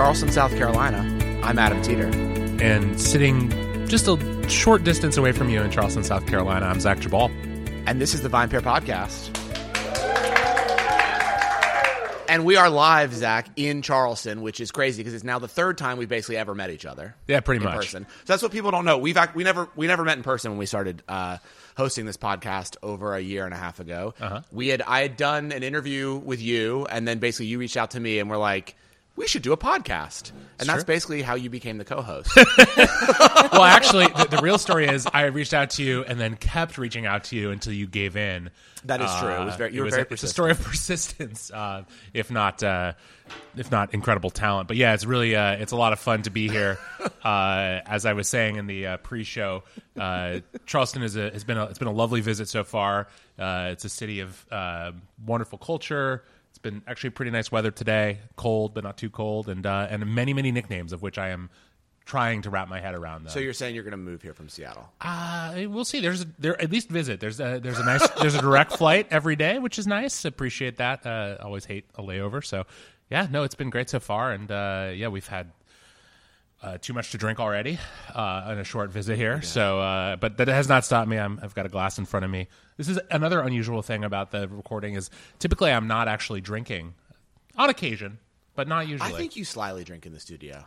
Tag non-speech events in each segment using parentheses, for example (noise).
Charleston, South Carolina, I'm Adam Teeter. And sitting just a short distance away from you in Charleston, South Carolina, I'm Zach Geballe. And this is the VinePair Podcast. And we are live, Zach, in Charleston, which is crazy because it's now the third time we've basically ever met each other. Yeah, pretty in much. person. So that's what people don't know. We've act- we never we never met in person when we started uh, hosting this podcast over a year and a half ago. Uh-huh. We had I had done an interview with you, and then basically you reached out to me and we're like, we should do a podcast, and that's basically how you became the co-host. (laughs) Well, actually, the, the real story is I reached out to you and then kept reaching out to you until you gave in. That is true. It was very- you were very a, it's a story of (laughs) persistence, uh, if not uh, if not incredible talent. But yeah, it's really uh, it's a lot of fun to be here. (laughs) Uh, as I was saying in the uh, pre-show, uh, Charleston is a, has been a, it's been a lovely visit so far. Uh, it's a city of uh, wonderful culture. It's been actually pretty nice weather today, cold but not too cold, and uh, and many many nicknames of which I am trying to wrap my head around. Though. so you're saying you're going to move here from Seattle? Uh, we'll see. There's a, there at least visit. There's a there's a nice there's a direct flight every day, which is nice. Appreciate that. Uh, always hate a layover. So yeah, no, it's been great so far, and uh, yeah, we've had. Uh, too much to drink already uh, on a short visit here. So, uh, but that has not stopped me. I'm, I've got a glass in front of me. This is another unusual thing about the recording is typically I'm not actually drinking, on occasion, but not usually. I think you slyly drink in the studio.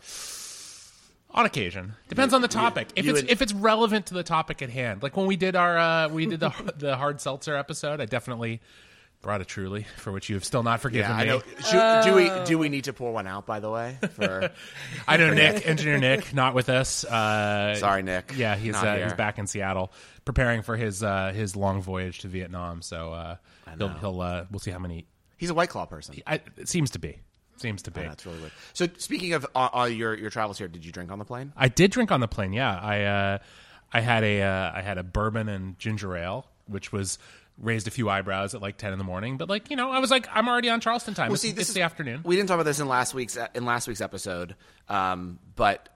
On occasion, depends on the topic. if you it's would- if it's relevant to the topic at hand, like when we did our uh, we did the (laughs) the hard seltzer episode, I definitely brought a truly for which you have still not forgiven Yeah, I me. know. Should, do we do we need to pour one out? By the way, for (laughs) I know Nick, engineer Nick, not with us. Uh, Sorry, Nick. Yeah, he's uh, he's back in Seattle, preparing for his uh, his long voyage to Vietnam. So uh, he'll he'll uh, we'll see how many. he's a White Claw person. I, it seems to be, seems to be. That's really weird. So speaking of uh, uh, your your travels here, did you drink on the plane? I did drink on the plane. Yeah, I uh, I had a uh, I had a bourbon and ginger ale, which was raised a few eyebrows at like ten in the morning. But like you know, I was like, I'm already on Charleston time. Well, it's see, this it's is the afternoon. We didn't talk about this in last week's in last week's episode, um, but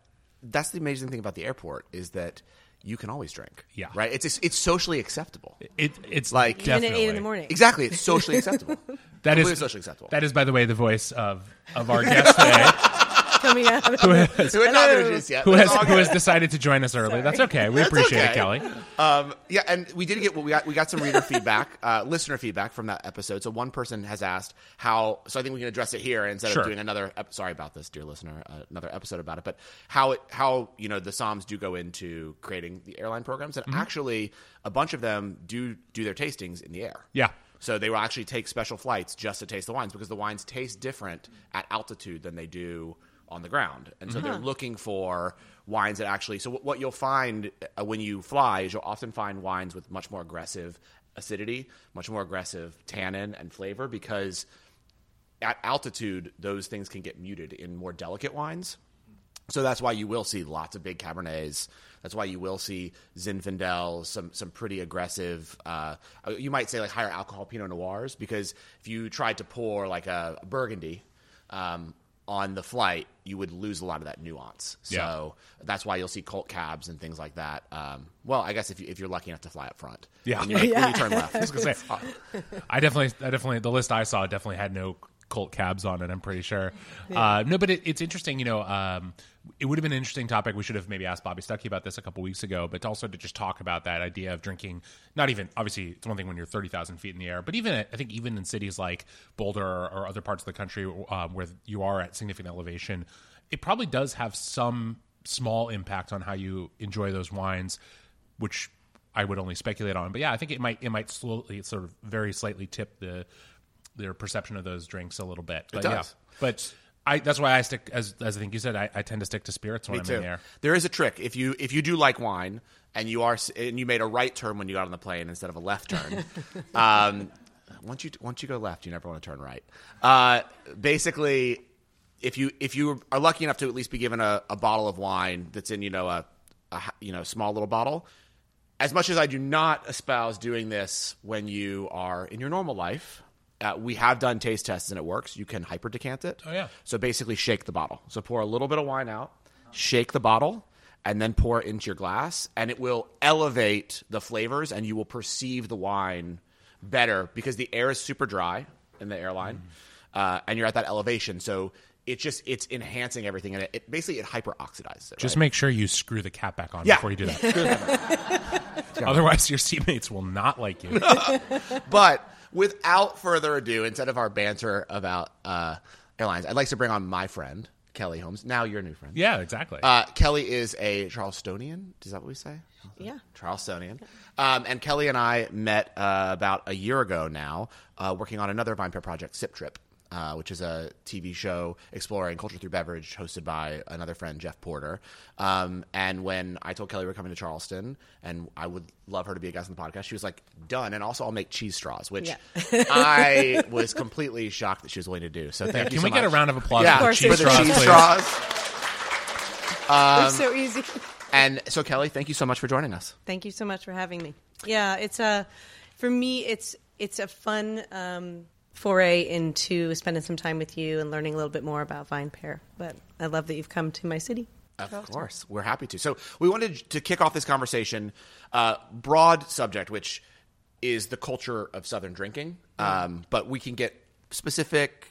that's the amazing thing about the airport is that you can always drink. Yeah. right. It's it's socially acceptable. It, it's Like- like Even Even at eight in the morning. Exactly, it's socially acceptable. (laughs) That Completely is socially acceptable. That is, by the way, the voice of of our guest today, (laughs) coming out. who has Who had yet? who has, who has decided to join us early. That's okay. We appreciate okay. it, Kelly. Um, yeah, and we did get well, we got we got some reader feedback, uh, listener feedback from that episode. So one person has asked how. So I think we can address it here instead Sure. of doing another. Ep- sorry about this, dear listener. Uh, another episode about it, but how it how you know the somms do go into creating the airline programs, and Mm-hmm. actually a bunch of them do do their tastings in the air. Yeah. So they will actually take special flights just to taste the wines because the wines taste different at altitude than they do on the ground, and so they're looking for wines that actually. So what- you'll find uh, when you fly is you'll often find wines with much more aggressive acidity, much more aggressive tannin and flavor because at altitude those things can get muted in more delicate wines. So that's why you will see lots of big Cabernets. That's why you will see Zinfandel, some some pretty aggressive. Uh, you might say like higher alcohol Pinot Noirs because if you tried to pour like a, Burgundy um, on the flight, you would lose a lot of that nuance. So that's why you'll see cult cabs and things like that. Um, well, I guess if you, if you're lucky enough to fly up front, Yeah. when you, when Yeah. you turn left. I was gonna say, (laughs) I definitely, I definitely, the list I saw definitely had no cult cabs on it. I'm pretty sure. Uh, no, but it, it's interesting. You know, um, it would have been an interesting topic. We should have maybe asked Bobby Stuckey about this a couple weeks ago, but also to just talk about that idea of drinking. Not even obviously, it's one thing when you're thirty thousand feet in the air, but even at, I think even in cities like Boulder or, or other parts of the country uh, where you are at significant elevation, it probably does have some small impact on how you enjoy those wines, which I would only speculate on. But yeah, I think it might it might slowly sort of very slightly tip the their perception of those drinks a little bit. But yeah. does. But I that's why I stick as as I think you said, I, I tend to stick to spirits when Me I'm too. in there. There is a trick if you if you do like wine and you are and you made a right turn when you got on the plane instead of a left turn. (laughs) um, once you once you go left, you never want to turn right. Uh, basically, if you if you are lucky enough to at least be given a, a bottle of wine that's in you know a, a you know small little bottle. As much as I do not espouse doing this when you are in your normal life, uh, we have done taste tests and it works. You can hyper decant it. Oh, yeah. So basically, shake the bottle. So pour a little bit of wine out, shake the bottle, and then pour it into your glass, and it will elevate the flavors, and you will perceive the wine better because the air is super dry in the airline, uh, and you're at that elevation. So it just it's enhancing everything, and it, it basically it hyper oxidizes it. Just right? make sure you screw the cap back on Yeah. before you do that. (laughs) Otherwise, your teammates will not like you. (laughs) But without further ado, instead of our banter about uh, airlines, I'd like to bring on my friend Kelly Holmes. Now your new friend. yeah, exactly. Uh, Kelly is a Charlestonian. Is that what we say? Yeah. Charlestonian. Um, and Kelly and I met uh, about a year ago now, uh, working on another VinePair project, Sip Trip, uh, which is a TV show exploring culture through beverage, hosted by another friend, Jeff Porter. Um, and when I told Kelly we are coming to Charleston and I would love her to be a guest on the podcast, she was like, "Done." And also, I'll make cheese straws, which Yeah. (laughs) I (laughs) was completely shocked that she was willing to do. So thank you. Can so we get a round of applause Yeah, for the cheese for the straws, cheese please? straws. Um, They're so easy. And so, Kelly, thank you so much for joining us. Thank you so much for having me. Yeah, it's a for me it's it's a fun um, foray into spending some time with you and learning a little bit more about VinePair. But I love that you've come to my city. Of course, we're happy to. So we wanted to kick off this conversation, uh, broad subject, which is the culture of Southern drinking. Um, but we can get specific,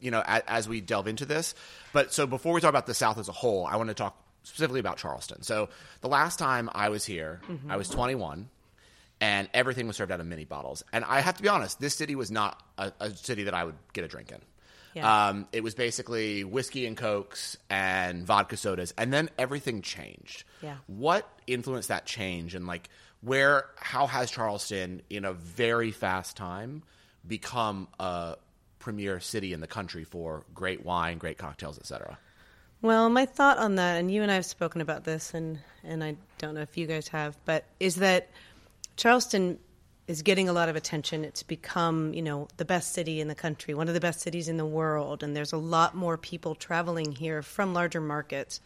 you know, a, as we delve into this. But so before we talk about the South as a whole, I want to talk specifically about Charleston. So the last time I was here, I was 21. And everything was served out of mini bottles. And I have to be honest, this city was not a, a city that I would get a drink in. Yeah. Um, it was basically whiskey and cokes and vodka sodas, and then everything changed. Yeah. What influenced that change, and like where, how has Charleston, in a very fast time, become a premier city in the country for great wine, great cocktails, etc. Well, my thought on that, and you and I have spoken about this, and and I don't know if you guys have, but is that Charleston is getting a lot of attention. It's become, you know, the best city in the country, one of the best cities in the world, and there's a lot more people traveling here from larger markets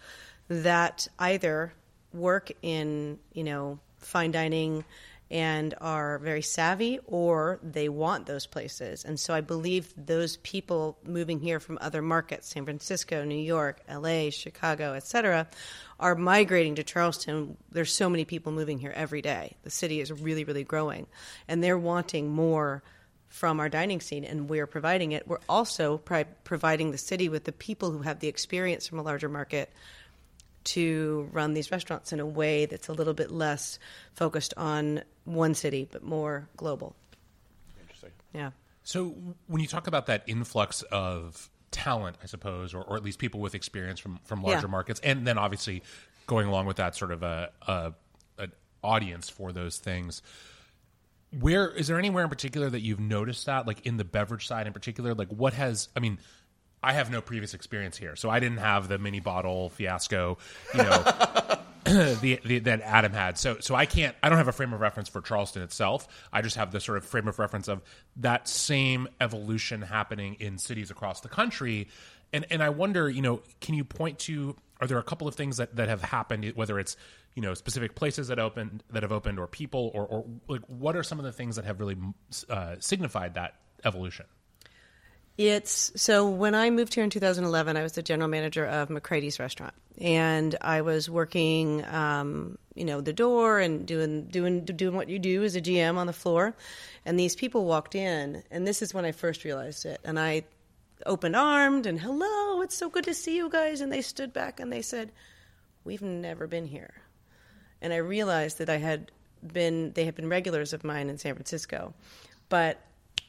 that either work in, you know, fine dining and are very savvy or they want those places. And so I believe those people moving here from other markets, San Francisco, New York, LA, Chicago, etc., are migrating to Charleston. There's so many people moving here every day. The city is really really growing and they're wanting more from our dining scene and we're providing it. We're also pri- providing the city with the people who have the experience from a larger market to run these restaurants in a way that's a little bit less focused on one city but more global. Interesting. Yeah. So when you talk about that influx of talent, I suppose, or, or at least people with experience from from larger Yeah. markets, and then obviously going along with that sort of a, a an audience for those things. Where is there anywhere in particular that you've noticed that, like in the beverage side in particular? Like what has I mean, I have no previous experience here, so I didn't have the mini bottle fiasco, you know, (laughs) (clears throat) the, the that Adam had. So so I can't I don't have a frame of reference for Charleston itself. I just have the sort of frame of reference of that same evolution happening in cities across the country. And and I wonder, you know, can you point to are there a couple of things that, that have happened, whether it's you know specific places that opened that have opened or people or, or like what are some of the things that have really uh, signified that evolution? It's so when I moved here in 2011, I was the general manager of McCrady's restaurant, and I was working, um, you know, the door and doing doing doing what you do as a GM on the floor. And these people walked in, and this is when I first realized it. And I opened armed and hello, it's so good to see you guys. And they stood back and they said, "We've never been here." And I realized that I had been they had been regulars of mine in San Francisco, but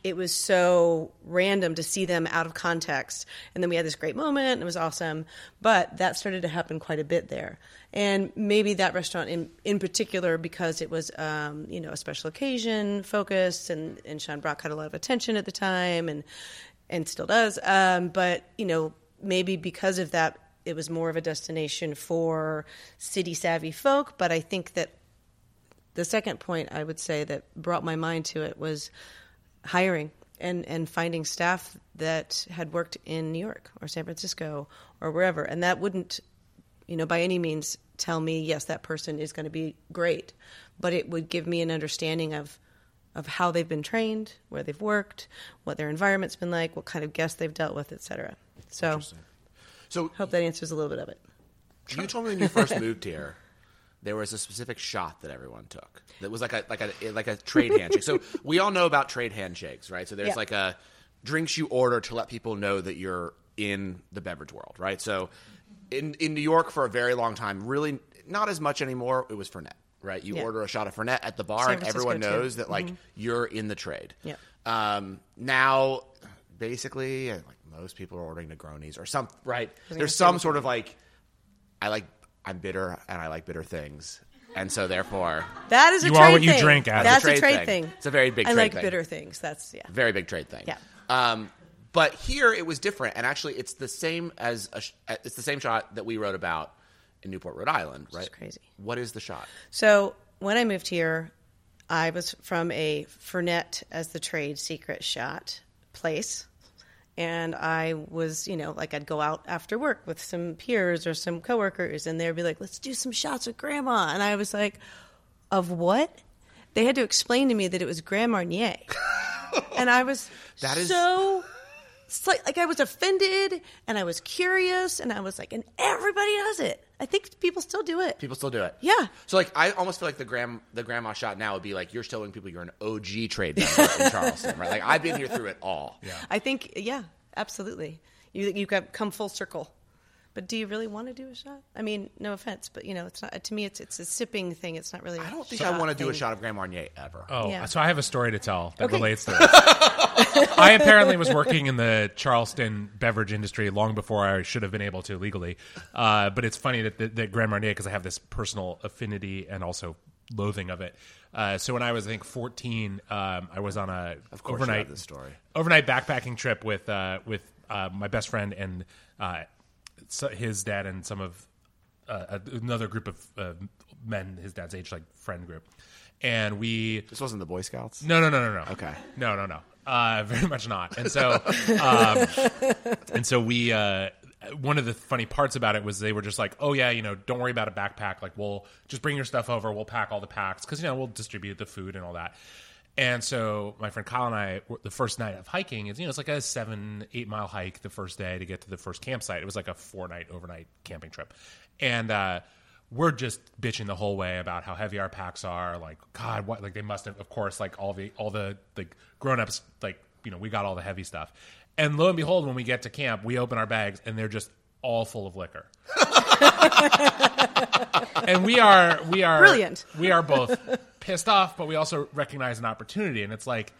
it was so random to see them out of context. And then we had this great moment, and it was awesome. But that started to happen quite a bit there. And maybe that restaurant in, in particular, because it was, um, you know, a special occasion focused, and, and Sean Brock had a lot of attention at the time, and and still does. Um, but you know, maybe because of that, it was more of a destination for city savvy folk. But I think that the second point I would say that brought my mind to it was hiring and, and finding staff that had worked in New York or San Francisco or wherever. And that wouldn't, you know, by any means tell me, yes, that person is going to be great, but it would give me an understanding of, of how they've been trained, where they've worked, what their environment's been like, what kind of guests they've dealt with, et cetera. So So hope that answers a little bit of it. You told me when you first moved here, there was a specific shot that everyone took. That was like a like a like a trade handshake. So (laughs) we all know about trade handshakes, right? So there's Yeah. like a drinks you order to let people know that you're in the beverage world, right? So in in New York for a very long time, really not as much anymore. It was Fernet, right? You Yeah. order a shot of Fernet at the bar, and everyone too. Mm-hmm. knows that like you're in the trade. Yep. Um, now, basically, like most people are ordering Negronis or some right. There's some sort of like, I like I'm bitter and I like bitter things, and so therefore, That is a You trade are what you thing. drink, Adam. That's It's a a trade trade thing. thing. It's a very big trade thing. I trade like thing. bitter things. That's yeah. very big trade thing. Yeah. Um, but here it was different, and actually, it's the same as a sh- uh, it's the same shot that we wrote about in Newport, Rhode Island, right? crazy. What is the shot? So when I moved here, I was from a Fernet as the trade secret shot place. And I was, you know, like I'd go out after work with some peers or some coworkers, and they'd be like, let's do some shots with grandma. And I was like, of what? They had to explain to me that it was Grand Marnier. (laughs) and I was That is- so like, like I was offended and I was curious and I was like, and everybody does it. I think people still do it. People still do it. Yeah. So like, I almost feel like the grand the grandma shot now would be like you're showing people you're an OG trade member in (laughs) Charleston, right? Like I've been here through it all. Yeah. I think, yeah, absolutely. You you got come full circle. But do you really want to do a shot? I mean, no offense, but you know, it's not to me. It's it's a sipping thing. It's not really. I I don't think I want to do a shot of Grand Marnier ever. Oh, Yeah. so I have a story to tell that Okay. relates to this. (laughs) I apparently was working in the Charleston beverage industry long before I should have been able to legally. Uh, but it's funny that, that, that Grand Marnier, because I have this personal affinity and also loathing of it. Uh, so when I was, I think, 14, um, I was on a Of course you overnight have this story. overnight backpacking trip with uh, with uh, my best friend and uh, so his dad and some of uh, another group of uh, men, his dad's age, like friend group, and we This wasn't the Boy Scouts. no, no, no, no, no. Okay. No, no, no. Uh, (laughs) very much not. And so, um, (laughs) and so we. Uh, one of the funny parts about it was they were just like, "Oh yeah, you know, don't worry about a backpack. Like, we'll just bring your stuff over. We'll pack all the packs because you know we'll distribute the food and all that." And so my friend Kyle and I, were- the first night of hiking is you know it's like a seven eight mile hike the first day to get to the first campsite. It was like a four night overnight camping trip, and. uh we're just bitching the whole way about how heavy our packs are. Like, God, what? Like, they must have, of course, like all the all the like grown ups, like you know, we got all the heavy stuff. And lo and behold, when we get to camp, we open our bags and they're just all full of liquor. (laughs) and we are we are Brilliant. We are both pissed off, but we also recognize an opportunity. And it's like,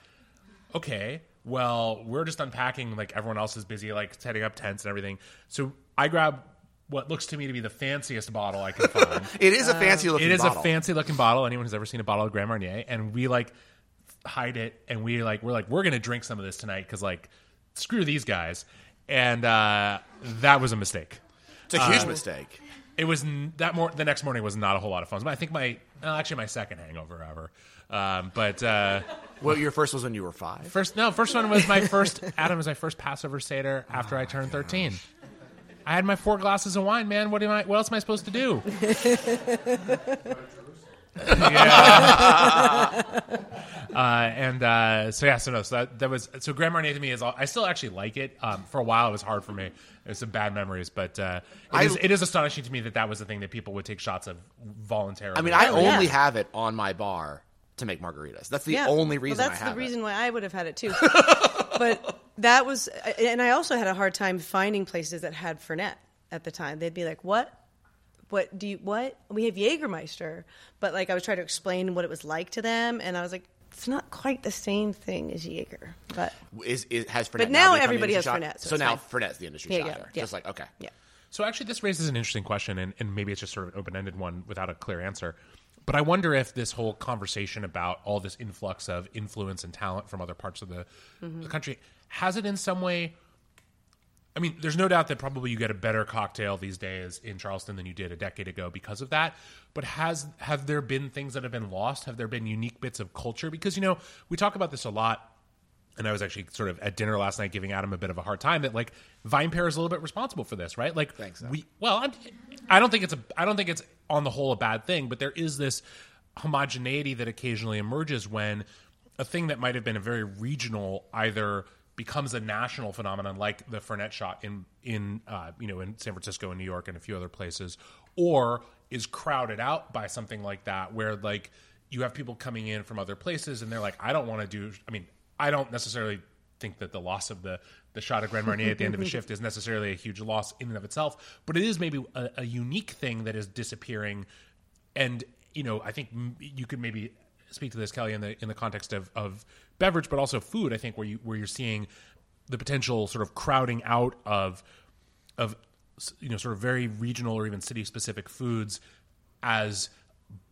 okay, well, we're just unpacking. Like everyone else is busy, like setting up tents and everything. So I grab what looks to me to be the fanciest bottle I can find. (laughs) It is a fancy looking. It is bottle. a fancy looking bottle. Anyone who's ever seen a bottle of Grand Marnier, and we like hide it, and we like we're like we're gonna drink some of this tonight because like screw these guys, and uh, that was a mistake. It's a huge mistake. It was n- that more the next morning was not a whole lot of fun. But I think my uh, actually my second hangover ever. Um, but uh, Well, your first was when you were five. first no first one was my (laughs) first Adam was my first Passover seder after I turned thirteen. I had my four glasses of wine, man. What am I? What else am I supposed to do? (laughs) yeah. (laughs) uh, and uh, so yeah, so no, so that, that was so Grand Marnier to me is. all- I still actually like it. Um, for a while, it was hard for me. It was some bad memories, but uh, it, I- is, it is astonishing to me that that was the thing that people would take shots of voluntarily. I mean, I Oh, yeah. only have it on my bar to make margaritas. That's the Yeah. only Well, reason that's I have the reason it. why I would have had it too. (laughs) but that was, and I also had a hard time finding places that had Fernet at the time. They'd be like, "What? What do you? What? We have Jägermeister." But like, I was trying to explain what it was like to them, and I was like, "It's not quite the same thing as Jaeger." But Is, is has Fernet But now now everybody has shot? Fernet, so So, now fine. Fernet's the industry Yeah, yeah, shotter. yeah. Just like okay, yeah, So actually, this raises an interesting question, and, and maybe it's just sort of an open-ended one without a clear answer. But I wonder if this whole conversation about all this influx of influence and talent from other parts of the, the mm-hmm. country has it in some way. I mean, there's no doubt that probably you get a better cocktail these days in Charleston than you did a decade ago because of that. But has have there been things that have been lost? Have there been unique bits of culture? Because you know we talk about this a lot and I was actually sort of at dinner last night giving Adam a bit of a hard time that like VinePair is a little bit responsible for this, right? Like Thanks, we well, I'm, I don't think it's a I don't think it's on the whole a bad thing, but there is this homogeneity that occasionally emerges when a thing that might have been a very regional either becomes a national phenomenon like the Fernet shot in in uh, you know in San Francisco and New York and a few other places, or is crowded out by something like that where like you have people coming in from other places and they're like, I don't want to do. I mean, I don't necessarily think that the loss of the the shot of Grand Marnier at the end of a (laughs) shift is necessarily a huge loss in and of itself, but it is maybe a, a unique thing that is disappearing. And you know, I think m- you could maybe speak to this, Kelly, in the in the context of, of beverage, but also food. I think where you where you're seeing the potential sort of crowding out of of you know sort of very regional or even city specific foods as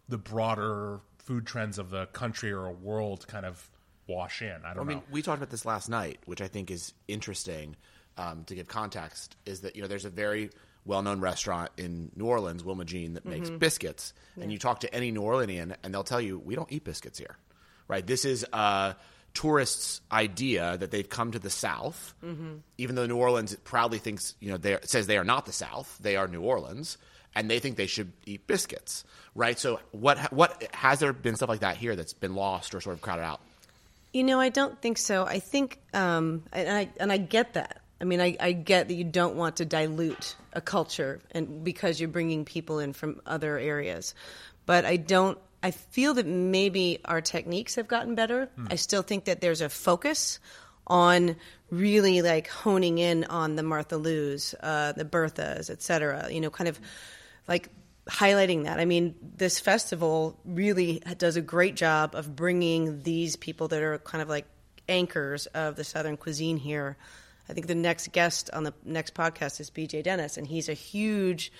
the broader food trends of the country or a world kind of wash in. I don't I mean, know. we talked about this last night, which I think is interesting um, to give context. Is that you know there's a very well-known restaurant in New Orleans, Willa Jean, that makes biscuits, and you talk to any New Orleanian, and they'll tell you we don't eat biscuits here, right? This is a tourists' idea that they've come to the South, even though New Orleans proudly thinks you know they says they are not the South, they are New Orleans. And they think they should eat biscuits, right? So, what what has there been stuff like that here that's been lost or sort of crowded out? You know, I don't think so. I think, um, and I and I get that. I mean, I, I get that you don't want to dilute a culture, and because you're bringing people in from other areas, but I don't. I feel that maybe our techniques have gotten better. I still think that there's a focus on really like honing in on the Martha Lou's, uh, the Berthas, et cetera. You know, kind of like highlighting that. I mean, this festival really does a great job of bringing these people that are kind of like anchors of the Southern cuisine here. I think the next guest on the next podcast is BJ Dennis, and he's a huge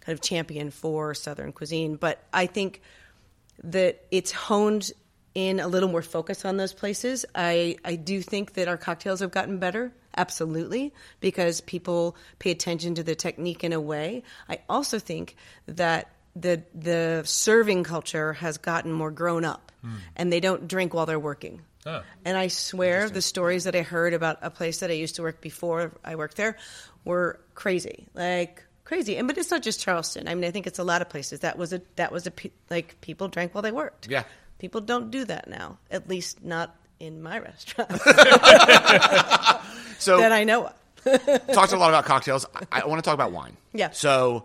kind of champion for Southern cuisine. But I think that it's honed in a little more focus on those places. I, I do think that our cocktails have gotten better, absolutely, because people pay attention to the technique in a way. I also think that the the serving culture has gotten more grown up, hmm. and they don't drink while they're working. Oh. And I swear the stories that I heard about a place that I used to work before I worked there were crazy, like crazy. And but it's not just Charleston. I mean, I think it's a lot of places. That was a that was a like people drank while they worked. Yeah. people don't do that now. At least not in my restaurant (laughs) (laughs) So that I know of. (laughs) talked a lot about cocktails. I, I want to talk about wine. Yeah. So,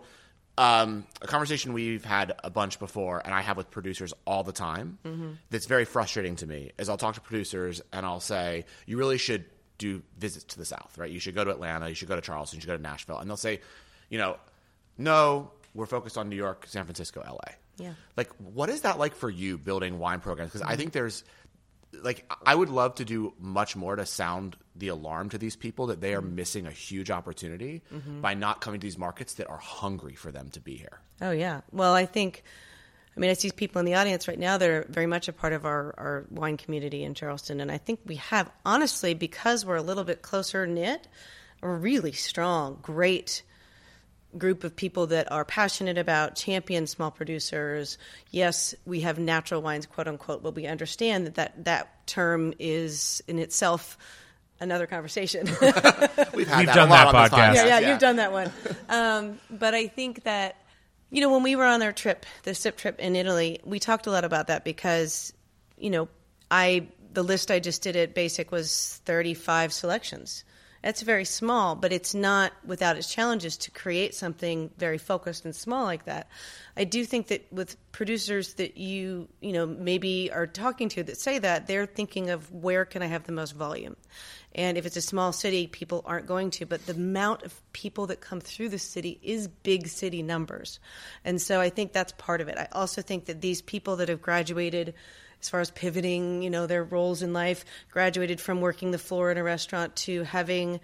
um, a conversation we've had a bunch before, and I have with producers all the time. Mm-hmm. That's very frustrating to me. Is I'll talk to producers and I'll say, "You really should do visits to the South, right? You should go to Atlanta. You should go to Charleston. You should go to Nashville." And they'll say, "You know, no, we're focused on New York, San Francisco, L.A." Yeah. Like, what is that like for you building wine programs? Because I think there's like I would love to do much more to sound the alarm to these people that they are mm-hmm. missing a huge opportunity mm-hmm. by not coming to these markets that are hungry for them to be here. Oh yeah. Well, I think. I mean, I see people in the audience right now that are very much a part of our, our wine community in Charleston, and I think we have, honestly, because we're a little bit closer knit, a really strong, great group of people that are passionate about champion small producers. Yes, we have natural wines, quote unquote, but we understand that that, that term is in itself another conversation. (laughs) We've had We've that done a lot that on this podcast. yeah, podcast, yeah, you've done that one. Um, but I think that you know when we were on our trip, the SIP trip in Italy, we talked a lot about that because you know I the list I just did at Basic was thirty five selections. That's very small, but it's not without its challenges to create something very focused and small like that. I do think that with producers that you you know maybe are talking to that say that they're thinking of where can I have the most volume, and if it's a small city, people aren't going to. But the amount of people that come through the city is big city numbers, and so I think that's part of it. I also think that these people that have graduated as far as pivoting, you know, their roles in life, graduated from working the floor in a restaurant to having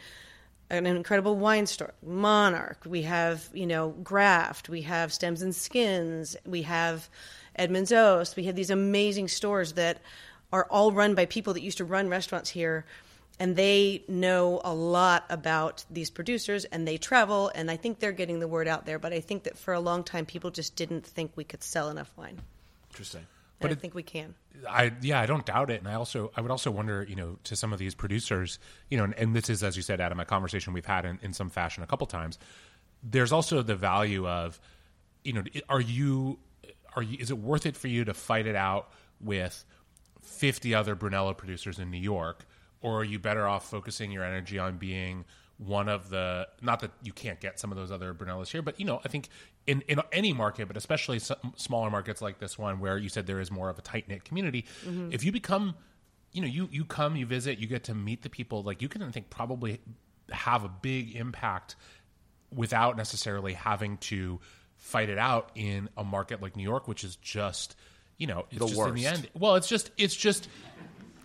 an incredible wine store, Monarch. We have, you know, Graft. We have Stems and Skins. We have Edmund's Oast. We have these amazing stores that are all run by people that used to run restaurants here. And they know a lot about these producers and they travel. And I think they're getting the word out there. But I think that for a long time, people just didn't think we could sell enough wine. Interesting. But I it- think we can. I yeah, I don't doubt it, and I also I would also wonder, you know, to some of these producers, you know, and, and this is as you said, Adam, a conversation we've had in, in some fashion a couple times. There's also the value of, you know, are you are you is it worth it for you to fight it out with 50 other Brunello producers in New York, or are you better off focusing your energy on being one of the not that you can't get some of those other Brunellos here, but you know, I think in, in any market, but especially smaller markets like this one, where you said there is more of a tight knit community, mm-hmm. if you become you know, you you come, you visit, you get to meet the people. Like you can, I think, probably have a big impact without necessarily having to fight it out in a market like New York, which is just, you know, it's The just in the worst. end. Well, it's just, it's just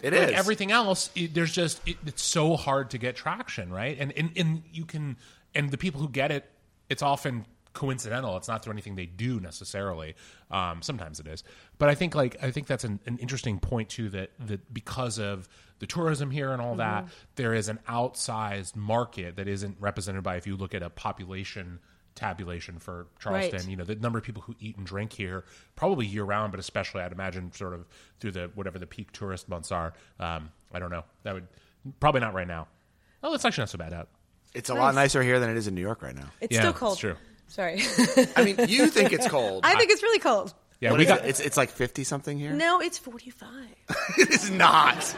It like is. everything else. It, there's just, it, it's so hard to get traction, right? And, and and you can, and the people who get it, it's often coincidental. It's not through anything they do necessarily. Um, sometimes it is, but I think like I think that's an, an interesting point too. That that because of the tourism here and all that, there is an outsized market that isn't represented by if you look at a population tabulation for Charleston. Right. You know, the number of people who eat and drink here, probably year round, but especially I'd imagine sort of through the whatever the peak tourist months are. Um, I don't know. That would probably not right now. Oh, it's actually not so bad out. It's a lot nicer here than it is in New York right now. It's Yeah, still it's cold. true. Sorry. I mean, you think it's cold. (laughs) I think it's really cold. Yeah, What we is got it? It's it's like fifty something here. No, it's 45. (laughs) it is not.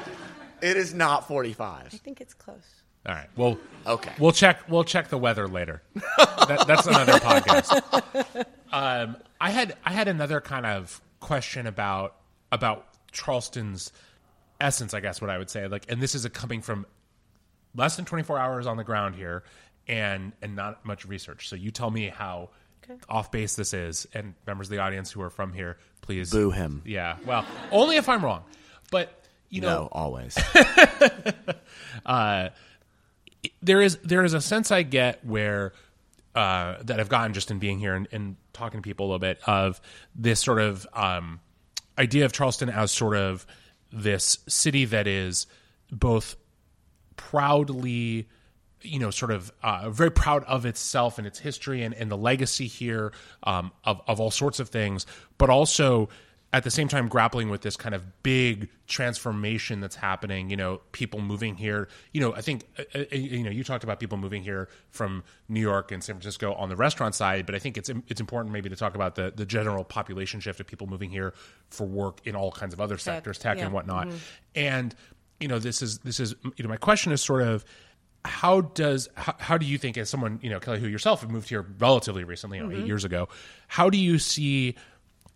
It is not forty five. I think it's close. All right. Well, Okay. We'll check. We'll check the weather later. that, that's another (laughs) podcast. Um, I had I had another kind of question about about Charleston's essence. I guess what I would say, like, and this is a coming from less than twenty four hours on the ground here, and and not much research. So you tell me how off base this is, and members of the audience who are from here, please Boo him. Yeah. Well, only if I'm wrong. But you know, No, always. (laughs) there is there is a sense I get where uh, that I've gotten just in being here and, and talking to people a little bit of this sort of um, idea of Charleston as sort of this city that is both proudly you know sort of uh, very proud of itself and its history and, and the legacy here um, of, of all sorts of things but also at the same time grappling with this kind of big transformation that's happening you know people moving here. You know i think uh, uh, you know you talked about people moving here from new york and san francisco on the restaurant side but i think it's it's important maybe to talk about the the general population shift of people moving here for work in all kinds of other sectors tech yeah. and whatnot and you know this is this is you know my question is sort of how does how, how do you think as someone you know kelly who yourself have moved here relatively recently you know eight years ago how do you see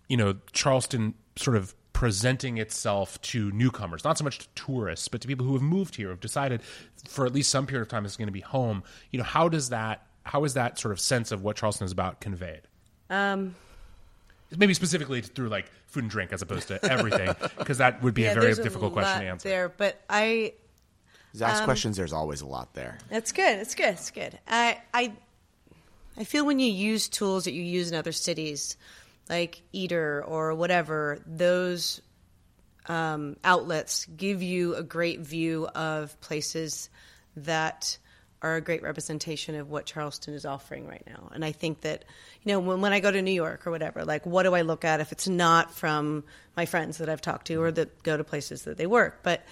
you know charleston sort of presenting itself to newcomers? Not so much to tourists but to people who have moved here have decided for at least some period of time it's going to be home. You know how does that how is that sort of sense of what charleston is about conveyed? Um, maybe specifically through like food and drink as opposed to everything (laughs) because that would be yeah, a very difficult question to answer. there, but I Zach's Um, questions. There's always a lot there. That's good. That's good. That's good. I I I feel when you use tools that you use in other cities, like Eater or whatever, those um, outlets give you a great view of places that are a great representation of what Charleston is offering right now. And I think that, you know, when, when I go to New York or whatever, like, what do I look at if it's not from my friends that I've talked to or that go to places that they work? But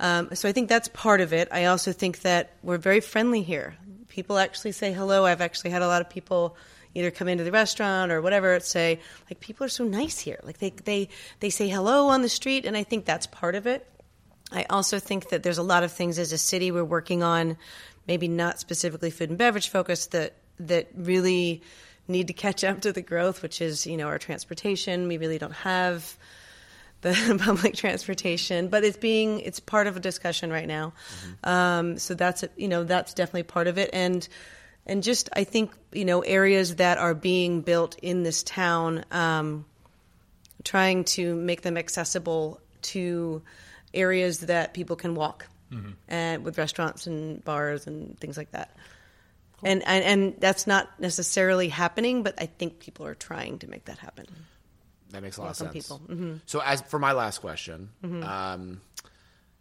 um, so I think that's part of it. I also think that we're very friendly here. People actually say hello. I've actually had a lot of people either come into the restaurant or whatever say like people are so nice here. Like they they they say hello on the street, and I think that's part of it. I also think that there's a lot of things as a city we're working on, maybe not specifically food and beverage focused, that that really need to catch up to the growth, which is you know our transportation. We really don't have the (laughs) public transportation, but it's being it's part of a discussion right now. Um, so that's you know that's definitely part of it, and and just I think you know areas that are being built in this town, um, trying to make them accessible to areas that people can walk, and with restaurants and bars and things like that. And, and and that's not necessarily happening, but I think people are trying to make that happen. That makes a lot Welcome of sense. Mm-hmm. So, as for my last question, um,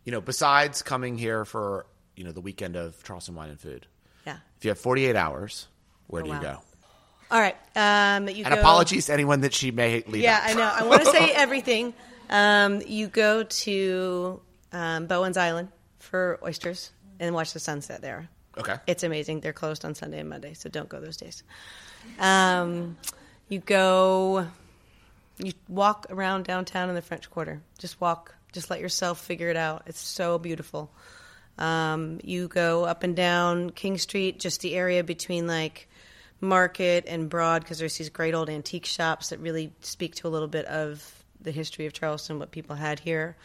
you know, besides coming here for you know the weekend of Charleston Wine and Food, Yeah. if you have 48 hours, where do Oh, you wow. go? All right. Um, you And go, apologies to anyone that she may leave. Yeah. I know. I want to say (laughs) everything. Um, you go to um, Bowen's Island for oysters and watch the sunset there. Okay. It's amazing. They're closed on Sunday and Monday, so don't go those days. Um, you go, you walk around downtown in the French Quarter. Just walk. Just let yourself figure it out. It's so beautiful. Um, you go up and down King Street, just the area between like Market and Broad, because there's these great old antique shops that really speak to a little bit of the history of Charleston, what people had here.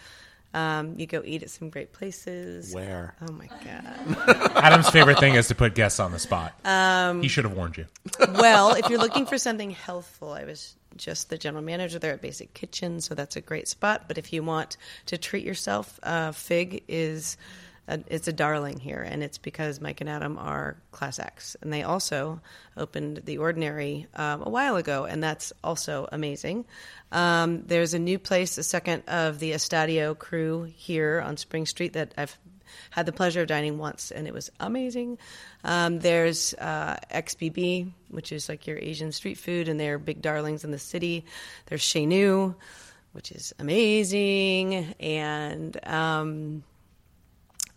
Um, you go eat at some great places. Where? Oh my god. (laughs) Adam's favorite thing is to put guests on the spot. Um, he should have warned you. well, if you're looking for (laughs) something healthful, I was just the general manager there at Basic Kitchen, so that's a great spot. But if you want to treat yourself, uh, Fig is a, it's a darling here, and it's because Mike and Adam are class X, and they also opened the Ordinary um, a while ago, and that's also amazing. Um, there's a new place, the second of the Estadio crew here on Spring Street that I've had the pleasure of dining once, and it was amazing. Um, there's uh, XBB, which is like your Asian street food, and they're big darlings in the city. There's Chez which is amazing, and um,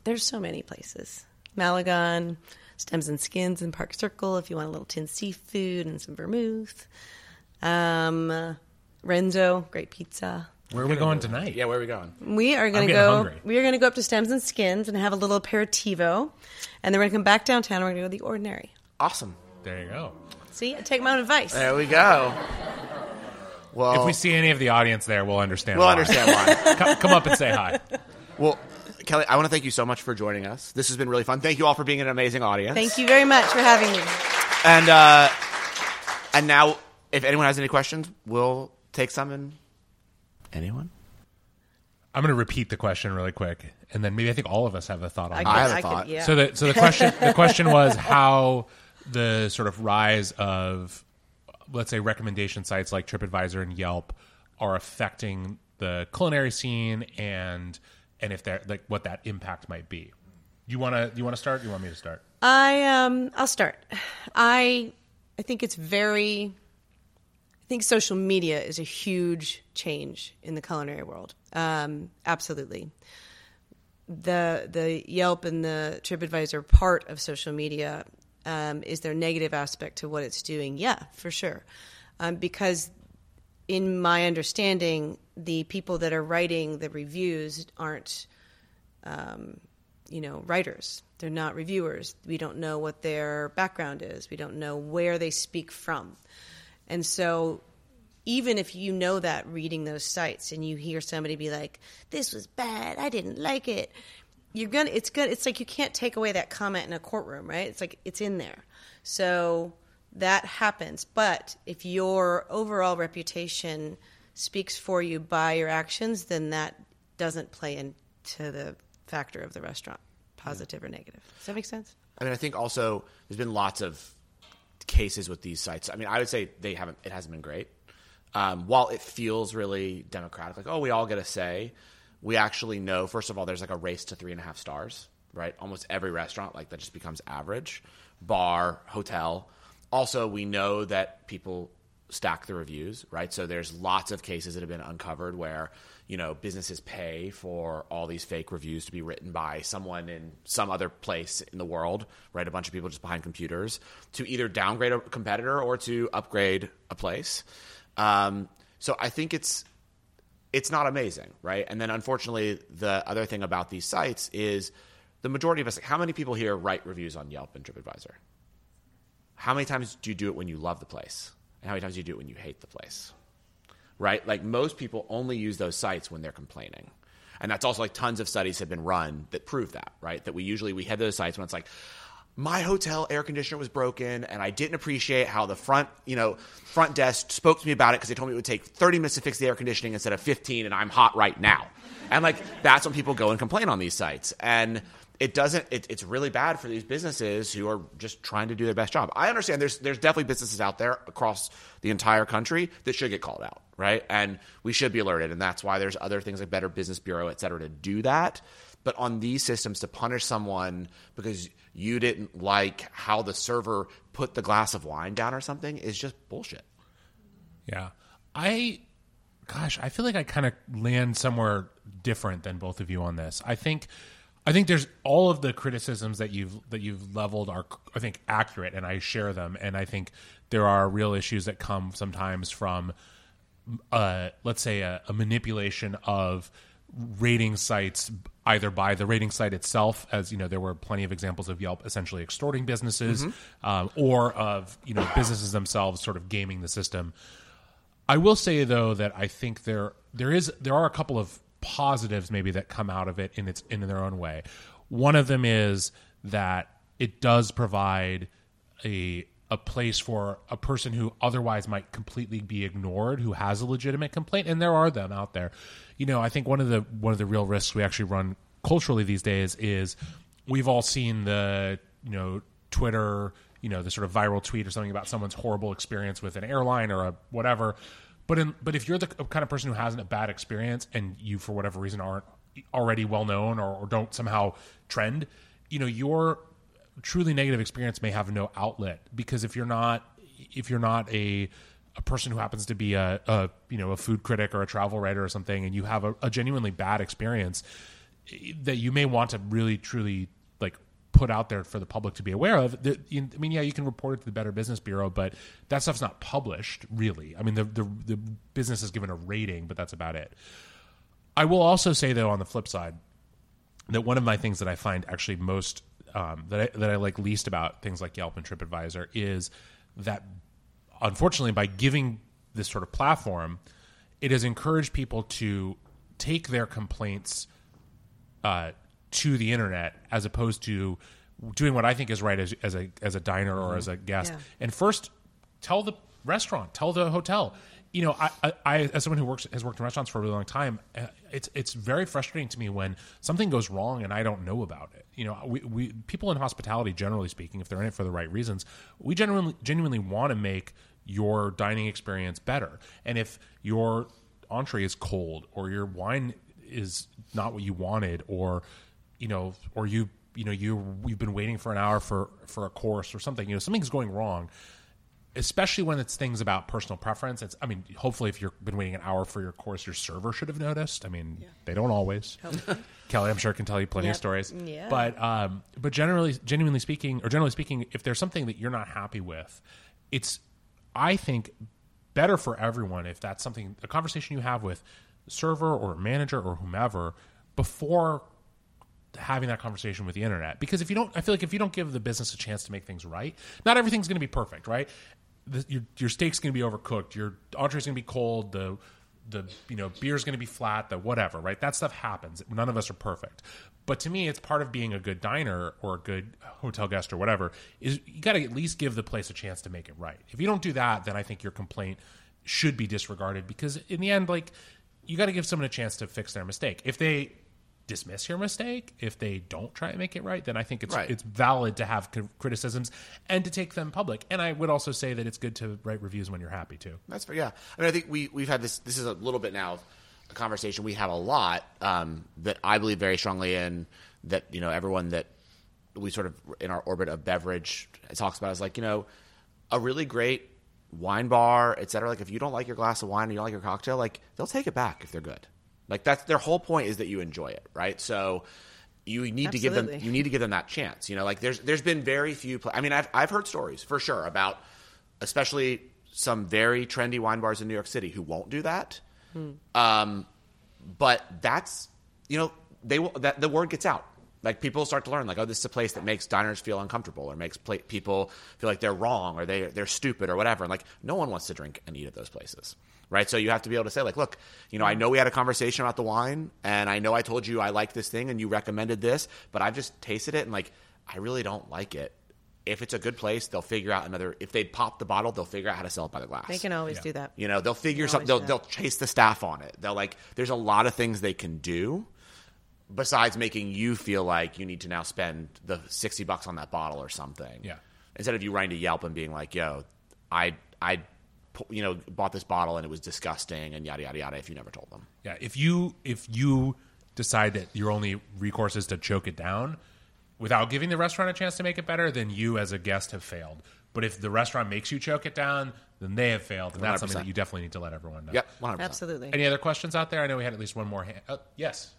there's so many places. Malagon, Stems and Skins in Park Circle, if you want a little tin seafood and some vermouth. Um, Renzo, great pizza. Where are we going tonight? Yeah, where are we going? We are going to go. hungry. We are going to go up to Stems and Skins and have a little aperitivo, and then we're going to come back downtown. and We're going to go to the Ordinary. Awesome. There you go. See, I take my own advice. There we go. Well, If we see any of the audience there, we'll understand. we'll why. understand why. (laughs) come, come up and say hi. well, Kelly, I want to thank you so much for joining us. This has been really fun. Thank you all for being an amazing audience. Thank you very much for having me. And uh, and now, if anyone has any questions, we'll take some. And anyone? I'm going to repeat the question really quick, and then maybe I think all of us have a thought on I it. could, I have a I could- thought. yeah. So the so the question the question was how the sort of rise of let's say recommendation sites like TripAdvisor and Yelp are affecting the culinary scene and and if they're like what that impact might be. You want to you want to start? You want me to start? I um I'll start. I I think it's very I think social media is a huge change in the culinary world. Um, absolutely. The the Yelp and the TripAdvisor part of social media um, is their negative aspect to what it's doing. Yeah, for sure. Um, because in my understanding, the people that are writing the reviews aren't um, you know, writers. They're not reviewers. We don't know what their background is. We don't know where they speak from. And so even if you know that reading those sites and you hear somebody be like, This was bad, I didn't like it, you're gonna it's gonna it's like you can't take away that comment in a courtroom, right? It's like it's in there. So that happens. But if your overall reputation speaks for you by your actions, then that doesn't play into the factor of the restaurant, positive or negative. Does that make sense? I mean, I think also there's been lots of cases with these sites. I mean, I would say they haven't. It hasn't been great. Um, while it feels really democratic, like oh, we all get a say. We actually know. First of all, there's like a race to three and a half stars, right? Almost every restaurant like that just becomes average. Bar, hotel. Also, we know that people stack the reviews, right? So there's lots of cases that have been uncovered where you know businesses pay for all these fake reviews to be written by someone in some other place in the world, right? A bunch of people just behind computers to either downgrade a competitor or to upgrade a place. Um, so I think it's it's not amazing, right? And then unfortunately, the other thing about these sites is the majority of us. How many people here write reviews on Yelp and TripAdvisor? How many times do you do it when you love the place? And how many times do you do it when you hate the place? Right? Like most people only use those sites when they're complaining. And that's also like tons of studies have been run that prove that, right? That we usually we head to those sites when it's like my hotel air conditioner was broken and I didn't appreciate how the front, you know, front desk spoke to me about it because they told me it would take 30 minutes to fix the air conditioning instead of 15 and I'm hot right now. And like that's when people go and complain on these sites. And it doesn't it, it's really bad for these businesses who are just trying to do their best job. I understand there's there's definitely businesses out there across the entire country that should get called out, right? And we should be alerted and that's why there's other things like Better Business Bureau, et cetera, to do that. But on these systems to punish someone because you didn't like how the server put the glass of wine down or something is just bullshit. Yeah. I gosh, I feel like I kind of land somewhere different than both of you on this. I think I think there's all of the criticisms that you've that you've leveled are I think accurate and I share them. And I think there are real issues that come sometimes from uh, let's say a, a manipulation of rating sites either by the rating site itself as you know there were plenty of examples of yelp essentially extorting businesses um, or of you know businesses themselves sort of gaming the system. I will say though that I think there there is there are a couple of positives maybe that come out of it in its in their own way. One of them is that it does provide a a place for a person who otherwise might completely be ignored who has a legitimate complaint and there are them out there you know i think one of the one of the real risks we actually run culturally these days is we've all seen the you know twitter you know the sort of viral tweet or something about someone's horrible experience with an airline or a whatever but in but if you're the kind of person who hasn't a bad experience and you for whatever reason aren't already well known or, or don't somehow trend you know your truly negative experience may have no outlet because if you're not if you're not a a person who happens to be a, a you know a food critic or a travel writer or something and you have a, a genuinely bad experience eh, that you may want to really truly like put out there for the public to be aware of. The, I mean, yeah, you can report it to the Better Business Bureau, but that stuff's not published, really. I mean, the, the, the business is given a rating, but that's about it. I will also say, though, on the flip side, that one of my things that I find actually most um, that I, that I like least about things like Yelp and TripAdvisor is that unfortunately by giving this sort of platform, it has encouraged people to take their complaints uh, to the internet as opposed to doing what I think is right as, as a as a diner or as a guest. Yeah. And first, tell the restaurant, tell the hotel. You know, I, I, I as someone who works has worked in restaurants for a really long time, uh, it's it's very frustrating to me when something goes wrong and I don't know about it. You know, we, we people in hospitality, generally speaking, if they're in it for the right reasons, we genuinely genuinely want to make your dining experience better. And if your entree is cold or your wine is not what you wanted or you know or you you know you you've been waiting for an hour for for a course or something you know something's going wrong especially when it's things about personal preference. It's i mean hopefully if you've been waiting an hour for your course your server should have noticed. I mean they don't always. (laughs) Kelly i'm sure can tell you plenty of stories. Yeah. but um but generally genuinely speaking or generally speaking if there's something that you're not happy with it's i think better for everyone if that's something a conversation you have with server or manager or whomever before having that conversation with the internet. Because if you don't i feel like if you don't give the business a chance to make things right not everything's going to be perfect right? The, your, your steak's going to be overcooked your entree's going to be cold the the you know beer's going to be flat the whatever right? That stuff happens. None of us are perfect. But to me it's part of being a good diner or a good hotel guest or whatever is you got to at least give the place a chance to make it right. If you don't do that then i think your complaint should be disregarded because in the end like you got to give someone a chance to fix their mistake. If they dismiss your mistake if they don't try and make it right then i think it's Right. it's valid to have criticisms and to take them public and i would also say that it's good to write reviews when you're happy too That's fair. Yeah, I mean, I think we we've had this. This is a little bit now of a conversation we have a lot um, that I believe very strongly in. That you know, everyone that we sort of in our orbit of beverage talks about is like you know, a really great wine bar, et cetera. Like if you don't like your glass of wine or you don't like your cocktail, like they'll take it back if they're good. Like that's their whole point is that you enjoy it, right? So you need to give them you need to give them that chance. You know, like there's there's been very few. Pla- I mean, I've I've heard stories for sure about especially some very trendy wine bars in New York City who won't do that. Um, but that's you know they will that the word gets out. Like people start to learn, like, oh, this is a place that makes diners feel uncomfortable, or makes pla- people feel like they're wrong, or they they're stupid, or whatever. And like, no one wants to drink and eat at those places, right? So you have to be able to say, like, look, you know, I know we had a conversation about the wine, and I know I told you I like this thing, and you recommended this, but I've just tasted it, and like, I really don't like it. If it's a good place, they'll figure out another. If they pop the bottle, they'll figure out how to sell it by the glass. They can always do that. You know, they'll figure They something. They'll, they'll chase the staff on it. They'll like. There's a lot of things they can do, besides making you feel like you need to now spend the sixty bucks on that bottle or something. Yeah. Instead of you writing to Yelp and being like, "Yo, I I, pu- you know, bought this bottle and it was disgusting and yada yada yada." If you never told them, Yeah, if you if you decide that your only recourse is to choke it down without giving the restaurant a chance to make it better, then you as a guest have failed. But if the restaurant makes you choke it down, then they have failed, and that's something 100%. that you definitely need to let everyone know. yep, one hundred percent. Absolutely. Any other questions out there? I know we had at least one more. Hand. Oh, uh, yes.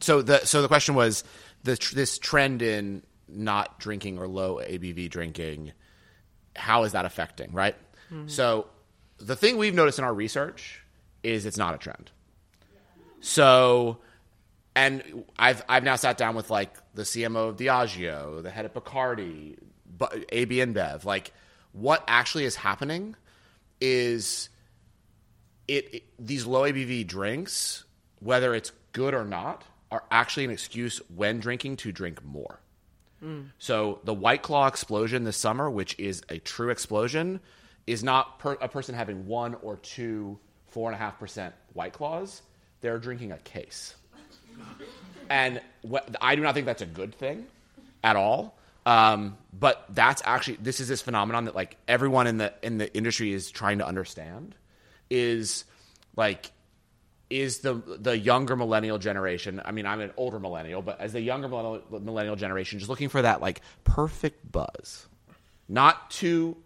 so the so the question was the tr- this trend in not drinking or low ABV drinking. How is that affecting? Right. Mm-hmm. So the thing we've noticed in our research is it's not a trend. So, and I've I've now sat down with like the CMO of Diageo, the head of Bacardi, AB InBev. Like, what actually is happening is it, it these low ABV drinks whether it's good or not, are actually an excuse when drinking to drink more. Mm. So the White Claw explosion this summer, which is a true explosion, is not per, a person having one or two four and a half percent White Claws. They're drinking a case, and I do not think that's a good thing at all. Um, but that's actually this is this phenomenon that like everyone in the in the industry is trying to understand is like is the the younger millennial generation. I mean, I'm an older millennial, but as the younger millennial, millennial generation, just looking for that like perfect buzz, not too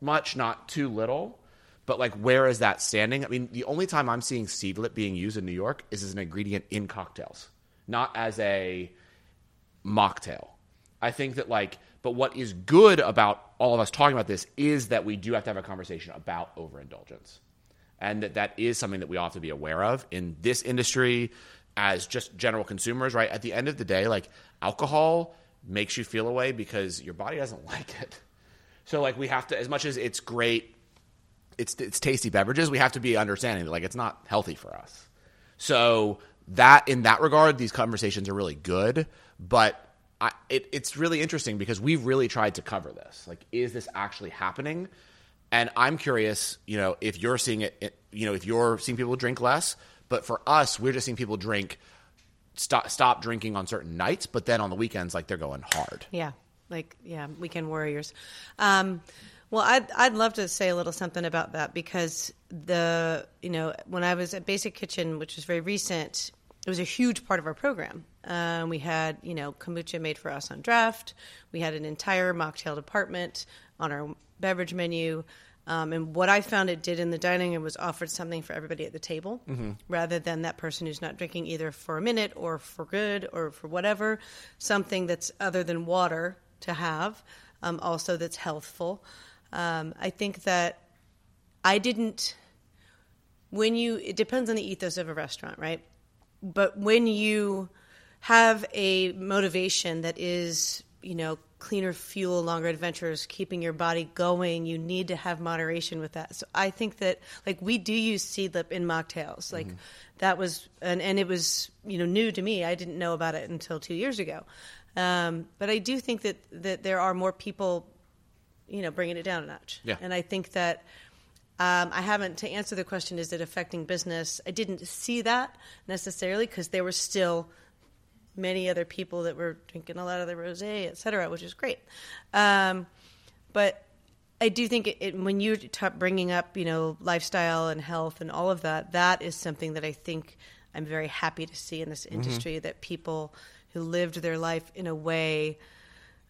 much, not too little, but like where is that standing? I mean, the only time I'm seeing seedlip being used in New York is as an ingredient in cocktails, not as a mocktail. I think that like, but what is good about all of us talking about this is that we do have to have a conversation about overindulgence and that that is something that we have to be aware of in this industry as just general consumers right at the end of the day like alcohol makes you feel a way because your body doesn't (laughs) like it so like we have to as much as it's great it's it's tasty beverages we have to be understanding that like it's not healthy for us. So that in that regard these conversations are really good but I, it, it's really interesting because we've really tried to cover this. Like is this actually happening? And I'm curious, you know, if you're seeing it, you know, if you're seeing people drink less, but for us, we're just seeing people drink, stop, stop drinking on certain nights, but then on the weekends, like they're going hard. Yeah, like yeah, weekend warriors. Um, well, I'd I'd love to say a little something about that because the you know when I was at Basic Kitchen, which was very recent, it was a huge part of our program. Um, we had you know kombucha made for us on draft. We had an entire mocktail department on our beverage menu. Um, and what I found it did in the dining room was offered something for everybody at the table, rather than that person who's not drinking either for a minute or for good or for whatever, something that's other than water to have, um, also that's healthful. Um, I think that I didn't. When you, it depends on the ethos of a restaurant, right? But when you have a motivation that is, you know, cleaner fuel, longer adventures, keeping your body going, you need to have moderation with that. So I think that like we do use seedlip in mocktails. Like that was and, and it was, you know, new to me. I didn't know about it until two years ago. Um, but I do think that that there are more people, you know, bringing it down a notch. Yeah. And I think that um, I haven't to answer the question: Is it affecting business? I didn't see that necessarily because there were still many other people that were drinking a lot of the rosé, et cetera, which is great. Um, but I do think it, it, when you're t- bringing up, you know, lifestyle and health and all of that, that is something that I think I'm very happy to see in this industry that people who lived their life in a way,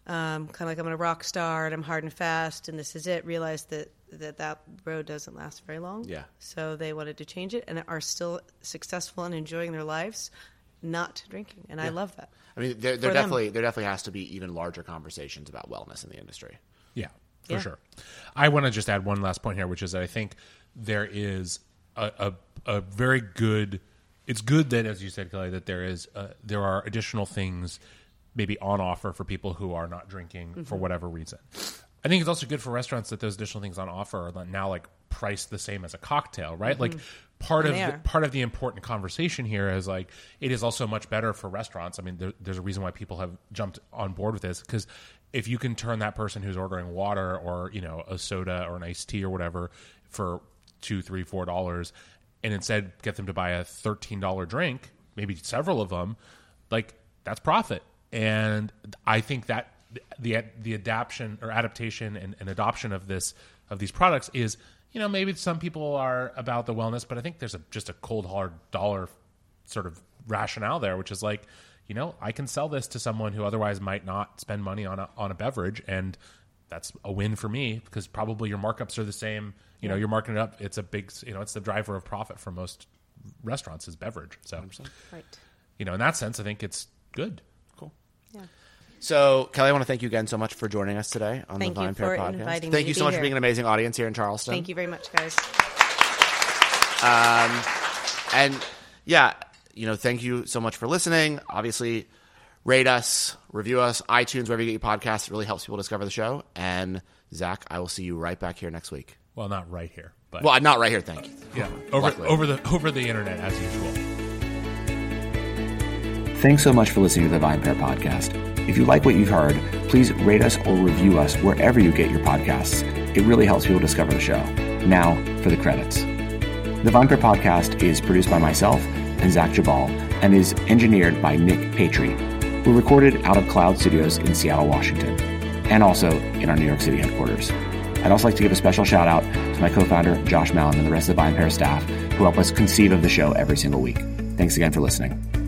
um, kind of like I'm a rock star and I'm hard and fast and this is it, realize that that, that road doesn't last very long. Yeah. So they wanted to change it and are still successful and enjoying their lives, not drinking. And I love that. I mean, there, there For them. definitely there definitely has to be even larger conversations about wellness in the industry. Yeah, for Yeah. sure. I want to just add one last point here, which is that I think there is a, a, a very good. It's good that, as you said, Kelly, that there is uh, there are additional things maybe on offer for people who are not drinking for whatever reason. I think it's also good for restaurants that those additional things on offer are now like priced the same as a cocktail, right? Like part of the, part of the important conversation here is like it is also much better for restaurants. I mean, there, there's a reason why people have jumped on board with this because if you can turn that person who's ordering water or you know a soda or an iced tea or whatever for two, three, four dollars, and instead get them to buy a thirteen dollar drink, maybe several of them, like that's profit. And I think that the the adaptation or adaptation and, and adoption of this of these products is you know maybe some people are about the wellness, but I think there's a just a cold hard dollar sort of rationale there, which is like you know I can sell this to someone who otherwise might not spend money on a, on a beverage and that's a win for me because probably your markups are the same. You know, you're marking it up. It's a big, you know, it's the driver of profit for most restaurants is beverage. So, Right. you know, in that sense, I think it's good. Cool. Yeah. So, Kelly, I want to thank you again so much for joining us today on Thank the you VinePair for podcast. inviting thank to you so be much for being an amazing audience here in Charleston. Thank you very much, guys. Um, And yeah, you know, thank you so much for listening. Obviously, rate us, review us, iTunes, wherever you get your podcasts. It really helps people discover the show. And Zach, I will see you right back here next week. Well, not right here, but Well, not right here. Thank you. yeah, over Luckily. over the over the internet as usual. Thanks so much for listening to the VinePair podcast. If you like what you've heard, please rate us or review us wherever you get your podcasts. It really helps people discover the show. Now for the credits. The VinePair podcast is produced by myself and Zach Geballe and is engineered by Nick Patry. We're recorded out of Cloud Studios in Seattle, Washington, and also in our New York City headquarters. I'd also like to give a special shout out to my co founder, Josh Malin, and the rest of the VinePair staff who help us conceive of the show every single week. Thanks again for listening.